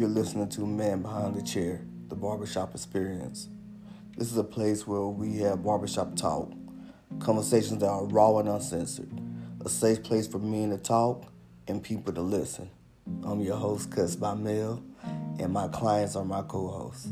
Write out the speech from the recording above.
You're listening to Man Behind the Chair, the barbershop experience. This is a place where we have barbershop talk, conversations that are raw and uncensored, a safe place for men to talk and people to listen. I'm your host, Cuts by Mel, and my clients are my co hosts.